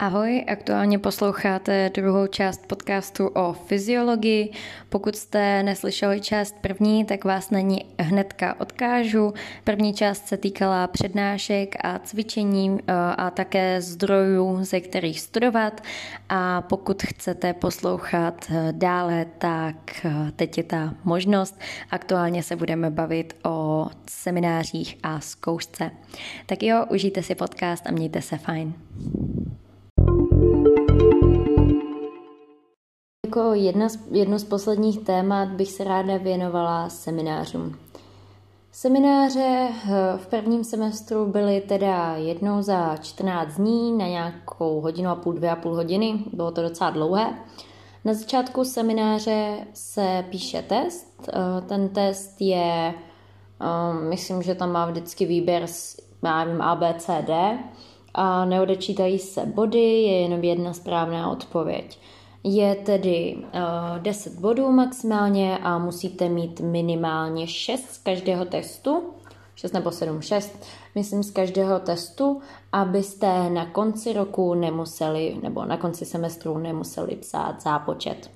Ahoj, aktuálně posloucháte druhou část podcastu o fyziologii. Pokud jste neslyšeli část první, tak vás na ní hnedka odkážu. První část se týkala přednášek a cvičení eh, a také zdrojů, ze kterých studovat. A pokud chcete poslouchat eh, dále, tak eh, teď je ta možnost. Aktuálně se budeme bavit o seminářích a zkoušce. Tak jo, užijte si podcast a mějte se fajn. Jako jedna z, jedno z posledních témat bych se ráda věnovala seminářům. Semináře eh, v prvním semestru byly teda jednou za 14 dní na nějakou hodinu a půl, dvě a půl hodiny. Bylo to docela dlouhé. Na začátku semináře se píše test. Eh, ten test je, eh, myslím, že tam má vždycky výběr já nevím, A, B, C, D a neodečítají se body, je jenom jedna správná odpověď. Je tedy uh, eh, 10 bodů maximálně a musíte mít minimálně 6 z každého testu, 6 nebo 7, 6, myslím z každého testu, abyste na konci roku nemuseli, nebo na konci semestru nemuseli psát zápočet.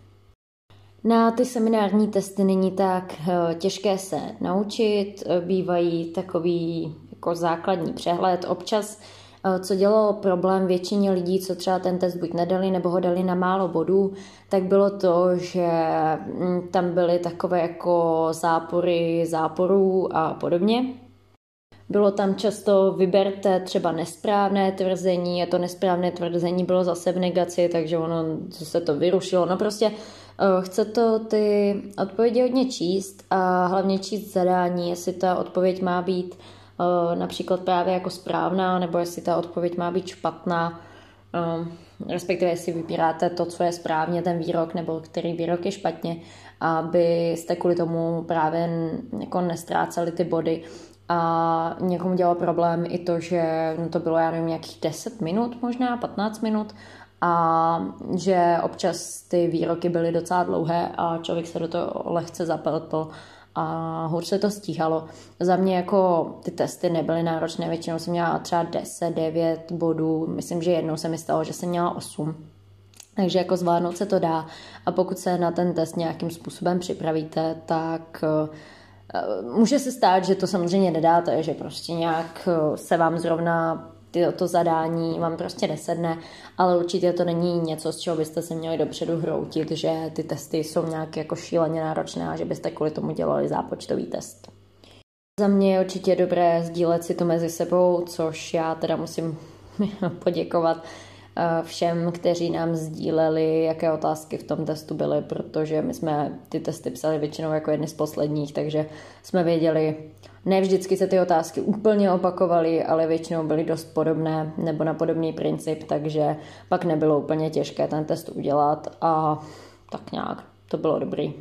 Na ty seminární testy není tak uh, těžké se naučit, bývají takový jako základní přehled. Občas Eh, co dělalo problém většině lidí, co třeba ten test buď nedali nebo ho dali na málo bodů, tak bylo to, že mm, tam byly takové jako zápory záporů a podobně. Bylo tam často vyberte třeba nesprávné tvrzení a to nesprávné tvrzení bylo zase v negaci, takže ono se to vyrušilo. No prostě eh, chce to ty odpovědi hodně číst a hlavně číst zadání, jestli ta odpověď má být Eh, například právě jako správná, nebo jestli ta odpověď má být špatná, eh, respektive jestli vybíráte to, co je správně, ten výrok, nebo který výrok je špatně, abyste kvůli tomu právě jako nestráceli ty body. A někomu dělalo problém i to, že no to bylo, já nevím, nějakých 10 minut možná, 15 minut, a že občas ty výroky byly docela dlouhé a člověk se do toho lehce zapletl a hůř se to stíhalo. Za mě jako ty testy nebyly náročné, většinou jsem měla třeba 10, 9 bodů, myslím, že jednou se mi stalo, že jsem měla 8. Takže jako zvládnout se to dá a pokud se na ten test nějakým způsobem připravíte, tak eh, může se stát, že to samozřejmě nedáte, že prostě nějak eh, se vám zrovna ty, to zadání vám prostě nesedne, ale určitě to není něco, z čeho byste se měli dopředu hroutit, že ty testy jsou nějak jako šíleně náročné a že byste kvůli tomu dělali zápočtový test. Za mě je určitě dobré sdílet si to mezi sebou, což já teda musím poděkovat eh, všem, kteří nám sdíleli, jaké otázky v tom testu byly, protože my jsme ty testy psali většinou jako jedny z posledních, takže jsme věděli, ne vždycky se ty otázky úplně opakovaly, ale většinou byly dost podobné nebo na podobný princip, takže pak nebylo úplně těžké ten test udělat a tak nějak to bylo dobrý.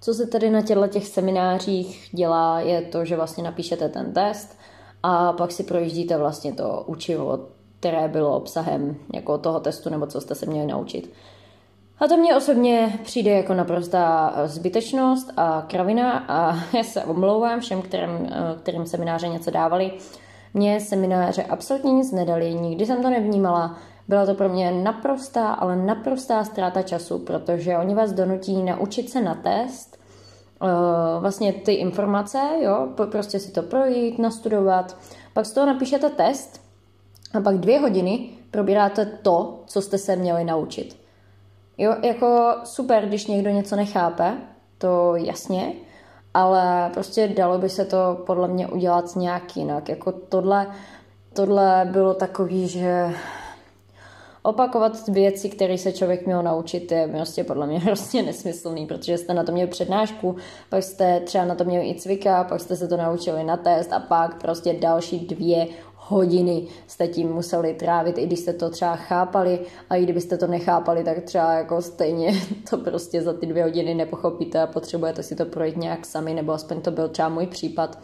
Co se tedy na těchto těch seminářích dělá, je to, že vlastně napíšete ten test a pak si projíždíte vlastně to učivo, které bylo obsahem jako toho testu nebo co jste se měli naučit. A to mě osobně přijde jako naprostá zbytečnost a kravina a já se omlouvám všem, kterým, kterým semináře něco dávali. Mně semináře absolutně nic nedali, nikdy jsem to nevnímala. Byla to pro mě naprostá, ale naprostá ztráta času, protože oni vás donutí naučit se na test, eh, vlastně ty informace, jo, prostě si to projít, nastudovat, pak z toho napíšete test a pak dvě hodiny probíráte to, co jste se měli naučit. Jo, jako super, když někdo něco nechápe, to jasně, ale prostě dalo by se to podle mě udělat nějak jinak. Jako tohle, tohle bylo takový, že opakovat věci, které se člověk měl naučit, je prostě podle mě prostě nesmyslný, protože jste na to měli přednášku, pak jste třeba na to měli i cvika, pak jste se to naučili na test a pak prostě další dvě hodiny jste tím museli trávit, i když jste to třeba chápali a i kdybyste to nechápali, tak třeba jako stejně to prostě za ty dvě hodiny nepochopíte a potřebujete si to projít nějak sami, nebo aspoň to byl třeba můj případ.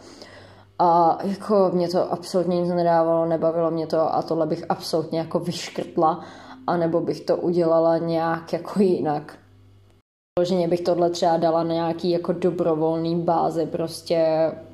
A jako mě to absolutně nic nedávalo, nebavilo mě to a tohle bych absolutně jako vyškrtla, anebo bych to udělala nějak jako jinak. Vloženě bych tohle třeba dala na nějaký jako dobrovolný bázi, prostě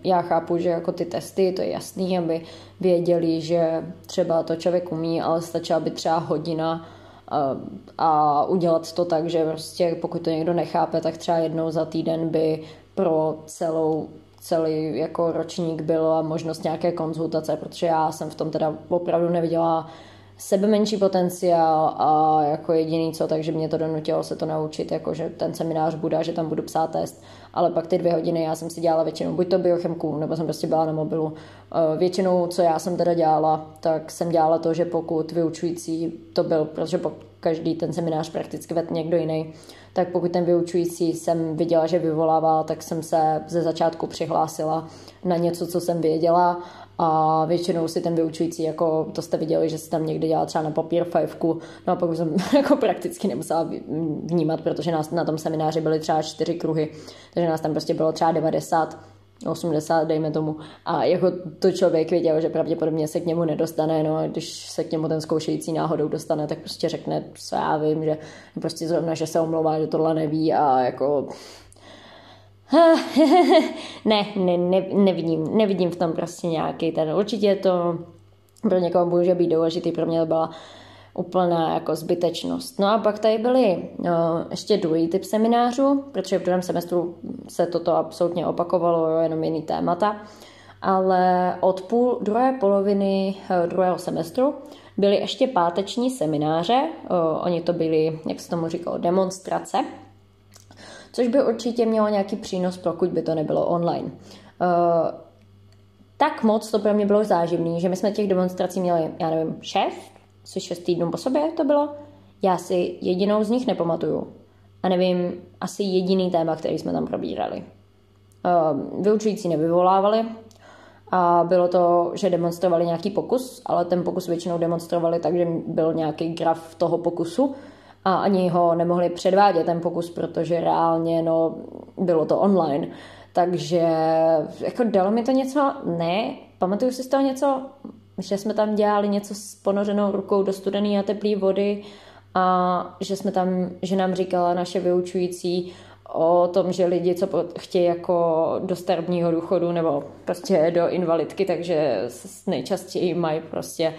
já chápu, že jako ty testy, to je jasný, aby věděli, že třeba to člověk umí, ale stačila by třeba hodina a, a udělat to tak, že prostě pokud to někdo nechápe, tak třeba jednou za týden by pro celou celý jako ročník byla možnost nějaké konzultace, protože já jsem v tom teda opravdu neviděla sebe menší potenciál a jako jediný co, takže mě to donutilo se to naučit, jako že ten seminář bude, že tam budu psát test, ale pak ty dvě hodiny já jsem si dělala většinou buď to biochemku, nebo jsem prostě byla na mobilu. Eh, většinou, co já jsem teda dělala, tak jsem dělala to, že pokud vyučující to byl, protože každý ten seminář prakticky vedl někdo jiný, tak pokud ten vyučující jsem viděla, že vyvolával, tak jsem se ze začátku přihlásila na něco, co jsem věděla a většinou si ten vyučující, jako to jste viděli, že si tam někde dělá třeba na papír fajfku, no a pak jsem jako prakticky nemusela vnímat, protože nás na tom semináři byly třeba čtyři kruhy, takže nás tam prostě bylo třeba 90 80, dejme tomu. A jako to člověk věděl, že pravděpodobně se k němu nedostane, no a když se k němu ten zkoušející náhodou dostane, tak prostě řekne, co já vím, že prostě zrovna, že se omlouvá, že tohle neví a jako ne, ne, ne, nevidím, nevidím v tom prostě nějaký ten, určitě to pro někoho může být důležitý, pro mě to byla úplná jako zbytečnost. No a pak tady byly no, ještě druhý typ seminářů, protože v druhém semestru se toto absolutně opakovalo, jo, jenom jiný témata, ale od půl, druhé poloviny eh, druhého semestru byly ještě páteční semináře, o, oni to byly, jak se tomu říkalo, demonstrace, což by určitě mělo nějaký přínos, pokud by to nebylo online. Uh, tak moc to pro mě bylo záživný, že my jsme těch demonstrací měli, já nevím, šest, asi šest týdnů po sobě to bylo. Já si jedinou z nich nepamatuju. A nevím, asi jediný téma, který jsme tam probírali. Uh, vyučující nevyvolávali, a bylo to, že demonstrovali nějaký pokus, ale ten pokus většinou demonstrovali tak, že byl nějaký graf toho pokusu a ani ho nemohli předvádět ten pokus, protože reálně no, bylo to online. Takže jako dalo mi to něco? Ne. Pamatuju si z toho něco? Že jsme tam dělali něco s ponořenou rukou do studené a teplé vody a že jsme tam, že nám říkala naše vyučující o tom, že lidi, co chtějí jako do starobního důchodu nebo prostě do invalidky, takže nejčastěji mají prostě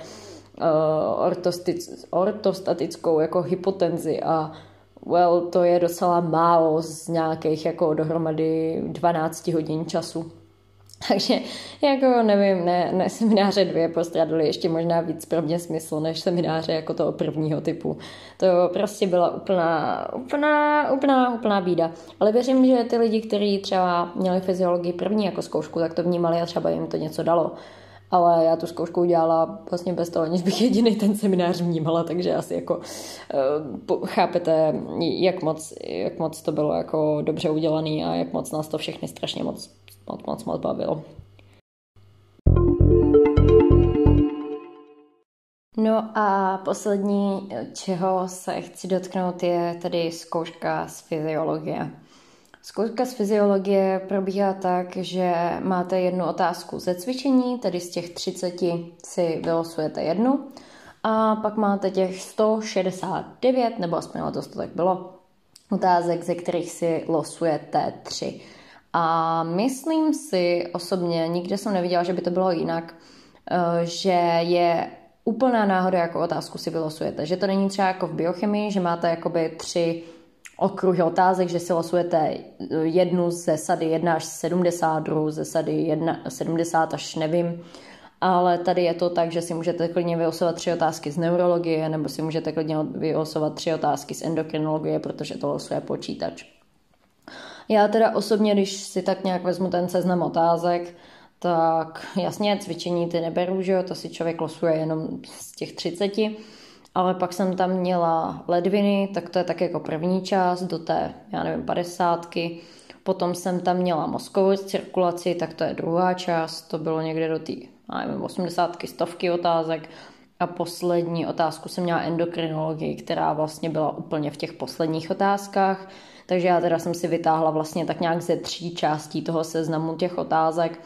uh, ortostatickou jako hypotenzi a well, to je docela málo z nějakých jako dohromady 12 hodin času. Takže jako nevím, ne, ne semináře dvě postradali ještě možná víc pro mě smysl, než semináře jako toho prvního typu. To prostě byla úplná, úplná, úplná, úplná bída. Ale věřím, že ty lidi, kteří třeba měli fyziologii první jako zkoušku, tak to vnímali a třeba jim to něco dalo ale já tu zkoušku udělala vlastně bez toho, aniž bych jediný ten seminář vnímala, takže asi jako uh, chápete, jak moc, jak moc to bylo jako dobře udělaný a jak moc nás to všechny strašně moc, moc, moc, moc bavilo. No a poslední, čeho se chci dotknout, je tedy zkouška z fyziologie. Zkouška z fyziologie probíhá tak, že máte jednu otázku ze cvičení, tedy z těch 30 si vylosujete jednu a pak máte těch 169, nebo aspoň to tak bylo, otázek, ze kterých si losujete tři. A myslím si osobně, nikde jsem neviděla, že by to bylo jinak, eh, že je úplná náhoda, jako otázku si vylosujete. Že to není třeba jako v biochemii, že máte jakoby tři okruhy otázek, že si losujete jednu ze sady 1 až 70, druhou ze sady 1, 70 až nevím, ale tady je to tak, že si můžete klidně vylosovat tři otázky z neurologie, nebo si můžete klidně vylosovat tři otázky z endokrinologie, protože to losuje počítač. Já teda osobně, když si tak nějak vezmu ten seznam otázek, tak jasně, cvičení ty neberu, že jo, to si člověk losuje jenom z těch 30, ale pak jsem tam měla ledviny, tak to je tak jako první část do té, já nevím, padesátky. Potom jsem tam měla mozkovou cirkulaci, tak to je druhá část, to bylo někde do té, já nevím, osmdesátky, stovky otázek. A poslední otázku jsem měla endokrinologii, která vlastně byla úplně v těch posledních otázkách. Takže já teda jsem si vytáhla vlastně tak nějak ze tří částí toho seznamu těch otázek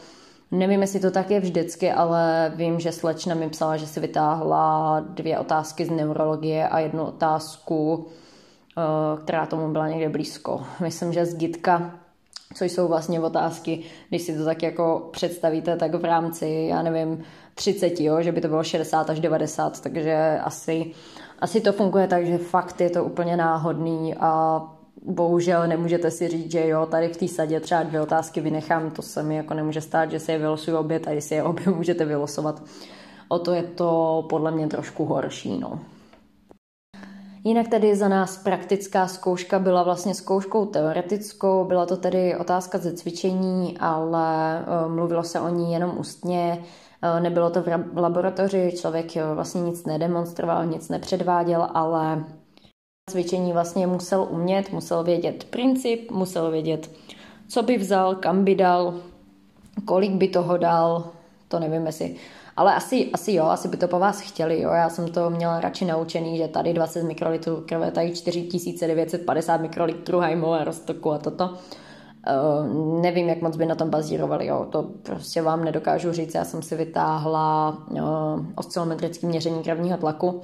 Nevím, jestli to tak je vždycky, ale vím, že slečna mi psala, že si vytáhla dvě otázky z neurologie a jednu otázku která tomu byla někde blízko. Myslím, že z Gitka co jsou vlastně otázky, když si to tak jako představíte, tak v rámci, já nevím, 30, jo, že by to bylo 60 až 90, takže asi, asi to funguje tak, že fakt je to úplně náhodný a bohužel nemůžete si říct, že jo, tady v té sadě třeba dvě otázky vynechám, to se mi jako nemůže stát, že si je vylosuju obě, tady si je obě můžete vylosovat. O to je to podle mě trošku horší, no. Jinak tedy za nás praktická zkouška byla vlastně zkouškou teoretickou, byla to tedy otázka ze cvičení, ale eh, mluvilo se o ní jenom ústně, eh, nebylo to v laboratoři, člověk vlastně nic nedemonstroval, nic nepředváděl, ale cvičení vlastně musel umět, musel vědět princip, musel vědět, co by vzal, kam by dal, kolik by toho dal, to nevím, jestli ale asi, asi jo, asi by to po vás chtěli, jo. Já jsem to měla radši naučený, že tady 20 mikrolitrů krve, tady 4950 mikrolitrů hajmu a roztoku a toto. Uh, nevím, jak moc by na tom bazírovali, jo. to prostě vám nedokážu říct. Já jsem si vytáhla uh, oscilometrické měření krevního tlaku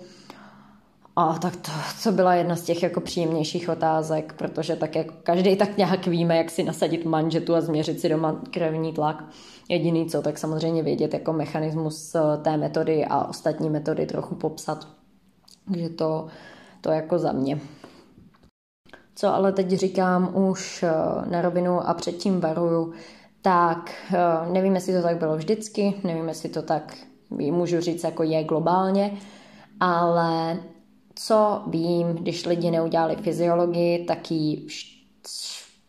a tak to, co byla jedna z těch jako příjemnějších otázek, protože tak jako každý tak nějak víme, jak si nasadit manžetu a změřit si doma krevní tlak. Jediný co, tak samozřejmě vědět jako mechanismus eh, té metody a ostatní metody trochu popsat. Takže to, to jako za mě. Co ale teď říkám už eh, na rovinu a předtím varuju, tak eh, nevím, jestli to tak bylo vždycky, nevím, jestli to tak můžu říct, jako je globálně, ale co vím, když lidi neudělali fyziologii, tak ji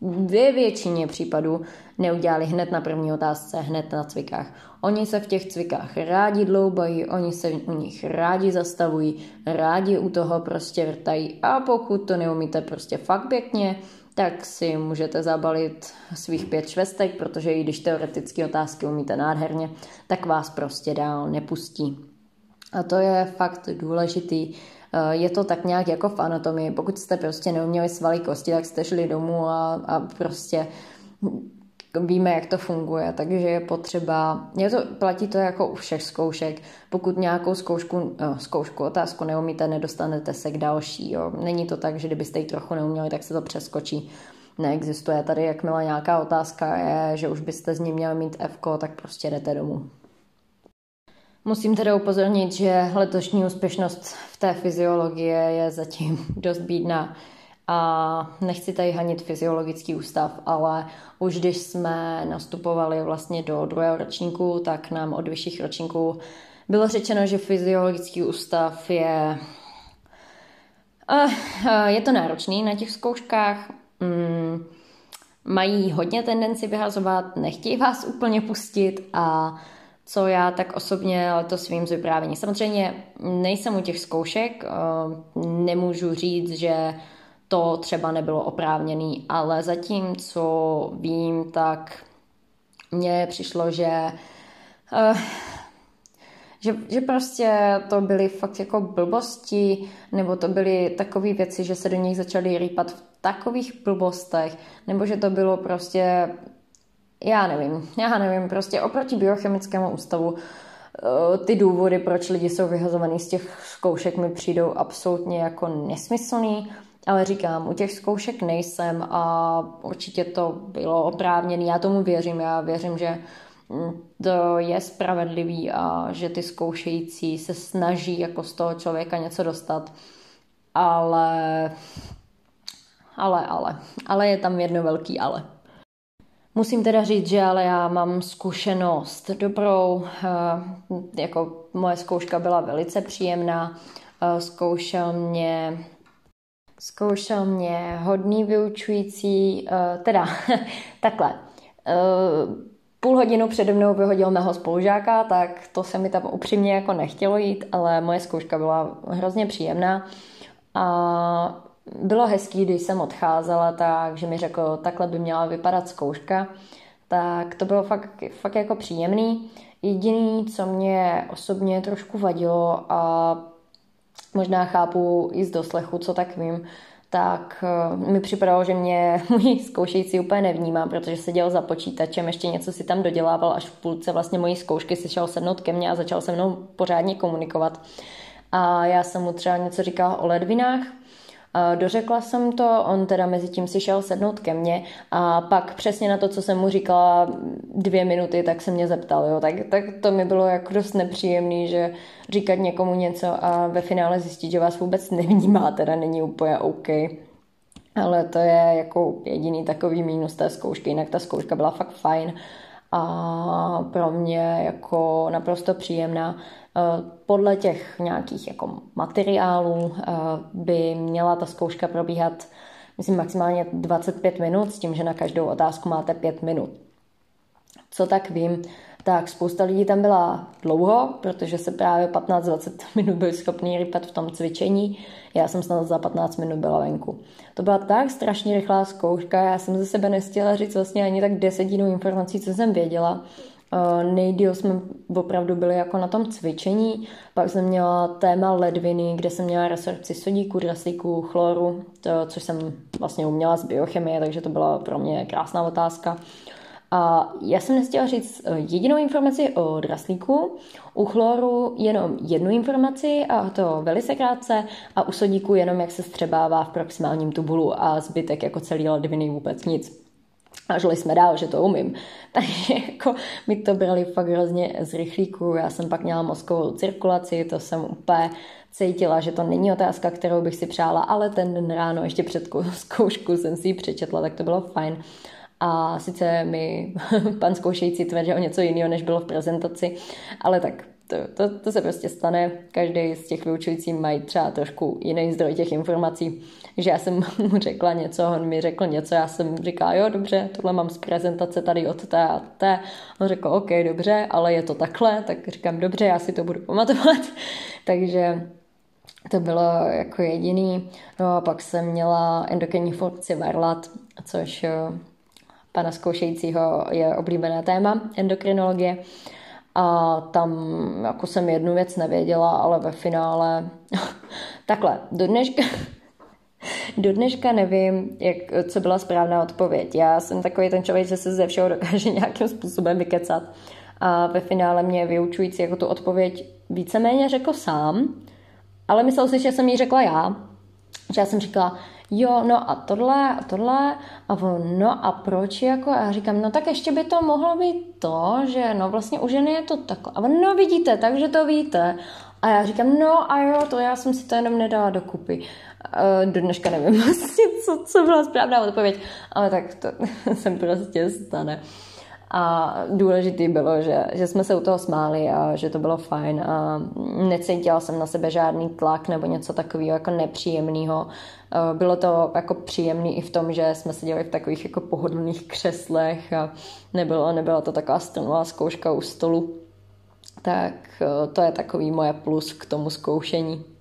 ve většině případů neudělali hned na první otázce, hned na cvikách. Oni se v těch cvikách rádi dloubají, oni se u nich rádi zastavují, rádi u toho prostě vrtají a pokud to neumíte prostě fakt pěkně, tak si můžete zabalit svých pět švestek, protože i když teoretické otázky umíte nádherně, tak vás prostě dál nepustí. A to je fakt důležitý, je to tak nějak jako v anatomii. Pokud jste prostě neuměli svaly kosti, tak jste šli domů a, a prostě víme, jak to funguje, takže je potřeba, je to, platí to jako u všech zkoušek, pokud nějakou zkoušku, no, zkoušku, otázku neumíte, nedostanete se k další, jo. Není to tak, že kdybyste ji trochu neuměli, tak se to přeskočí. Neexistuje tady, jakmile nějaká otázka je, že už byste z ní měli mít F, tak prostě jdete domů. Musím teda upozornit, že letošní úspěšnost v té fyziologii je zatím dost bídná. A nechci tady hanit fyziologický ústav, ale už když jsme nastupovali vlastně do druhého ročníku, tak nám od vyšších ročníků bylo řečeno, že fyziologický ústav je je to náročný na těch zkouškách. Mm, mají hodně tendenci vyhazovat, nechtějí vás úplně pustit a co já tak osobně letos vím z vyprávění. Samozřejmě nejsem u těch zkoušek, eh, nemůžu říct, že to třeba nebylo oprávněný, ale zatím, co vím, tak mně přišlo, že eh, že, že prostě to byly fakt jako blbosti, nebo to byly takové věci, že se do nich začaly rýpat v takových blbostech, nebo že to bylo prostě já nevím, já nevím, prostě oproti biochemickému ústavu eh, ty důvody, proč lidi jsou vyhazovaný z těch zkoušek, mi přijdou absolutně jako nesmyslný, ale říkám, u těch zkoušek nejsem a určitě to bylo oprávněné, já tomu věřím, já věřím, že hm, to je spravedlivý a že ty zkoušející se snaží jako z toho člověka něco dostat, ale, ale, ale, ale je tam jedno velký ale. Musím teda říct, že ale já mám zkušenost dobrou, eh, jako moje zkouška byla velice příjemná, eh, zkoušel mě Zkoušel mě hodný vyučující, eh, teda takhle, půl hodinu přede mnou vyhodil mého spolužáka, tak to se mi tam upřímně jako nechtělo jít, ale moje zkouška byla hrozně příjemná. A bylo hezký, když jsem odcházela, tak, že mi řekl, takhle by měla vypadat zkouška, tak to bylo fakt, fakt jako příjemný. Jediný, co mě osobně trošku vadilo a možná chápu i z doslechu, co tak vím, tak eh, mi připadalo, že mě můj zkoušející úplně nevnímá, protože seděl za počítačem, ještě něco si tam dodělával, až v půlce vlastně mojí zkoušky si šel sednout ke mně a začal se mnou pořádně komunikovat. A já jsem mu třeba něco říkala o ledvinách, Dořekla jsem to, on teda mezi tím si šel sednout ke mně a pak přesně na to, co jsem mu říkala dvě minuty, tak se mě zeptal, jo, tak, tak to mi bylo jako dost nepříjemný, že říkat někomu něco a ve finále zjistit, že vás vůbec nevnímá, teda není úplně OK. Ale to je jako jediný takový mínus té zkoušky, jinak ta zkouška byla fakt fajn a pro mě jako naprosto příjemná. Eh, podle těch nějakých jako materiálů eh, by měla ta zkouška probíhat myslím maximálně 25 minut s tím, že na každou otázku máte 5 minut. Co tak vím, tak spousta lidí tam byla dlouho, protože se právě 15-20 minut byli schopni rypat v tom cvičení. Já jsem snad za 15 minut byla venku. To byla tak strašně rychlá zkouška, já jsem ze sebe nestihla říct vlastně ani tak desetinu informací, co jsem věděla. Uh, nejdíl jsme opravdu byli jako na tom cvičení, pak jsem měla téma ledviny, kde jsem měla resorpci sodíku, draslíku, chloru, to, což jsem vlastně uměla z biochemie, takže to byla pro mě krásná otázka. A já jsem nestihla říct eh, jedinou informaci o draslíku, u chloru jenom jednu informaci a to velice krátce a u sodíku jenom jak se střebává v proximálním tubulu a zbytek jako celý ledviny vůbec nic. A žili jsme dál, že to umím. Takže jako mi to brali fakt hrozně z rychlíku. Já jsem pak měla mozkovou cirkulaci, to jsem úplně cítila, že to není otázka, kterou bych si přála, ale ten den ráno ještě před zkoušku jsem si ji přečetla, tak to bylo fajn. A sice mi pan zkoušející o něco jiného, než bylo v prezentaci, ale tak to, to, to se prostě stane. Každý z těch vyučujících mají třeba trošku jiný zdroj těch informací. že já jsem mu řekla něco, on mi řekl něco, já jsem říkala, jo, dobře, tohle mám z prezentace tady od té a té. On řekl, OK, dobře, ale je to takhle, tak říkám, dobře, já si to budu pamatovat. Takže to bylo jako jediný. No a pak jsem měla endokrinní funkci varlat, což pana zkoušejícího je oblíbené téma endokrinologie. A tam jako jsem jednu věc nevěděla, ale ve finále takhle, do dneška, do dneška nevím, jak, co byla správná odpověď. Já jsem takový ten člověk, že se ze všeho dokáže nějakým způsobem vykecat. A ve finále mě vyučující jako tu odpověď víceméně řekl sám, ale myslel si, že jsem jí řekla já. Že já jsem říkala, jo, no a tohle a tohle a on, no a proč jako, a já říkám, no tak ještě by to mohlo být to, že no vlastně u ženy je to takhle. A on, no vidíte, takže to víte. A já říkám, no a jo, to já jsem si to jenom nedala dokupy. Uh, do dneška nevím vlastně, co, co byla správná odpověď, ale tak to se prostě stane. A důležitý bylo, že, že jsme se u toho smáli a že to bylo fajn a necítila jsem na sebe žádný tlak nebo něco takového jako nepříjemného. Eh, bylo to jako příjemný i v tom, že jsme seděli v takových jako pohodlných křeslech a nebylo, nebyla to taková stanová zkouška u stolu. Tak eh, to je takový moje plus k tomu zkoušení.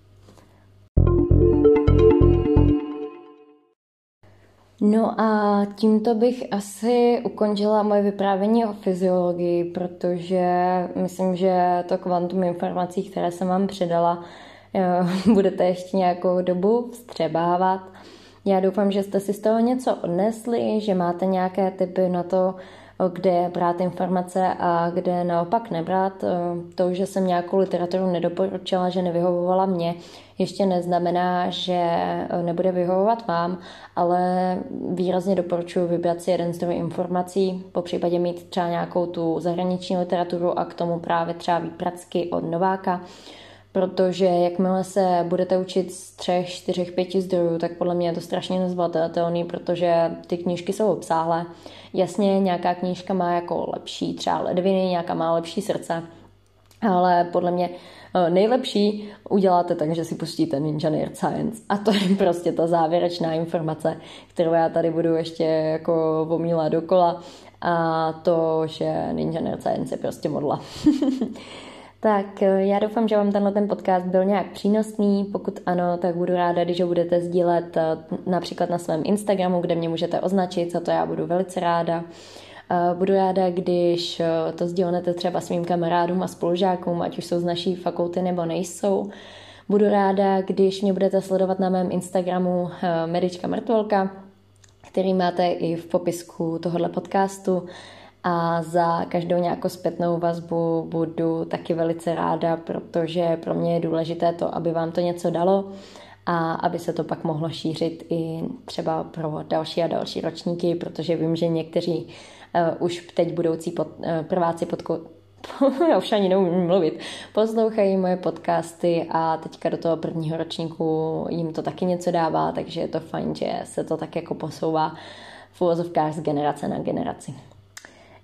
No a tímto bych asi ukončila moje vyprávění o fyziologii, protože myslím, že to kvantum informací, které jsem vám předala, eh, budete ještě nějakou dobu vstřebávat. Já doufám, že jste si z toho něco odnesli, že máte nějaké typy na to, kde brát informace a kde naopak nebrat. Eh, to, že jsem nějakou literaturu nedoporučila, že nevyhovovala mě, ještě neznamená, že eh, nebude vyhovovat vám, ale výrazně doporučuji vybrat si jeden zdroj informací, po případě mít třeba nějakou tu zahraniční literaturu a k tomu právě třeba výpracky od Nováka, protože jakmile se budete učit z třech, čtyřech, pěti zdrojů, tak podle mě je to strašně nezvladatelný, protože ty knížky jsou obsáhlé. Jasně, nějaká knížka má jako lepší třeba ledviny, nějaká má lepší srdce, ale podle mě eh, nejlepší uděláte tak, že si pustíte Ninja Nerd Science. A to je prostě ta závěrečná informace, kterou já tady budu ještě jako omílat dokola. A to, že Ninja Nerd Science je prostě modla. Tak eh, já doufám, že vám tenhle ten podcast byl nějak přínosný. Pokud ano, tak budu ráda, když ho budete sdílet eh, například na svém Instagramu, kde mě můžete označit, za to já budu velice ráda. Eh, budu ráda, když to sdílnete třeba svým kamarádům a spolužákům, ať už jsou z naší fakulty nebo nejsou. Budu ráda, když mě budete sledovat na mém Instagramu Medička Mrtvolka, který máte i v popisku tohohle podcastu a za každou nějakou zpětnou vazbu budu taky velice ráda, protože pro mě je důležité to, aby vám to něco dalo a aby se to pak mohlo šířit i třeba pro další a další ročníky, protože vím, že někteří uh, už teď budoucí pod, uh, prváci pod, já už ani neumím mluvit, poslouchají moje podcasty a teďka do toho prvního ročníku jim to taky něco dává, takže je to fajn, že se to tak jako posouvá v z generace na generaci.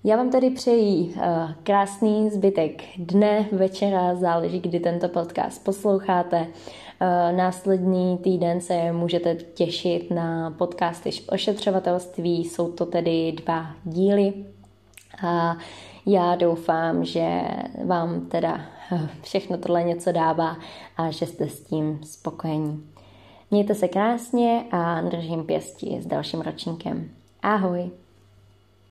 Já vám tedy přeji uh, krásný zbytek dne, večera, záleží, kdy tento podcast posloucháte. Uh, následný týden se můžete těšit na podcasty ošetřovatelství, jsou to tedy dva díly. A já doufám, že vám teda všechno tohle něco dává a že jste s tím spokojení. Mějte se krásně a držím pěsti s dalším ročníkem. Ahoj!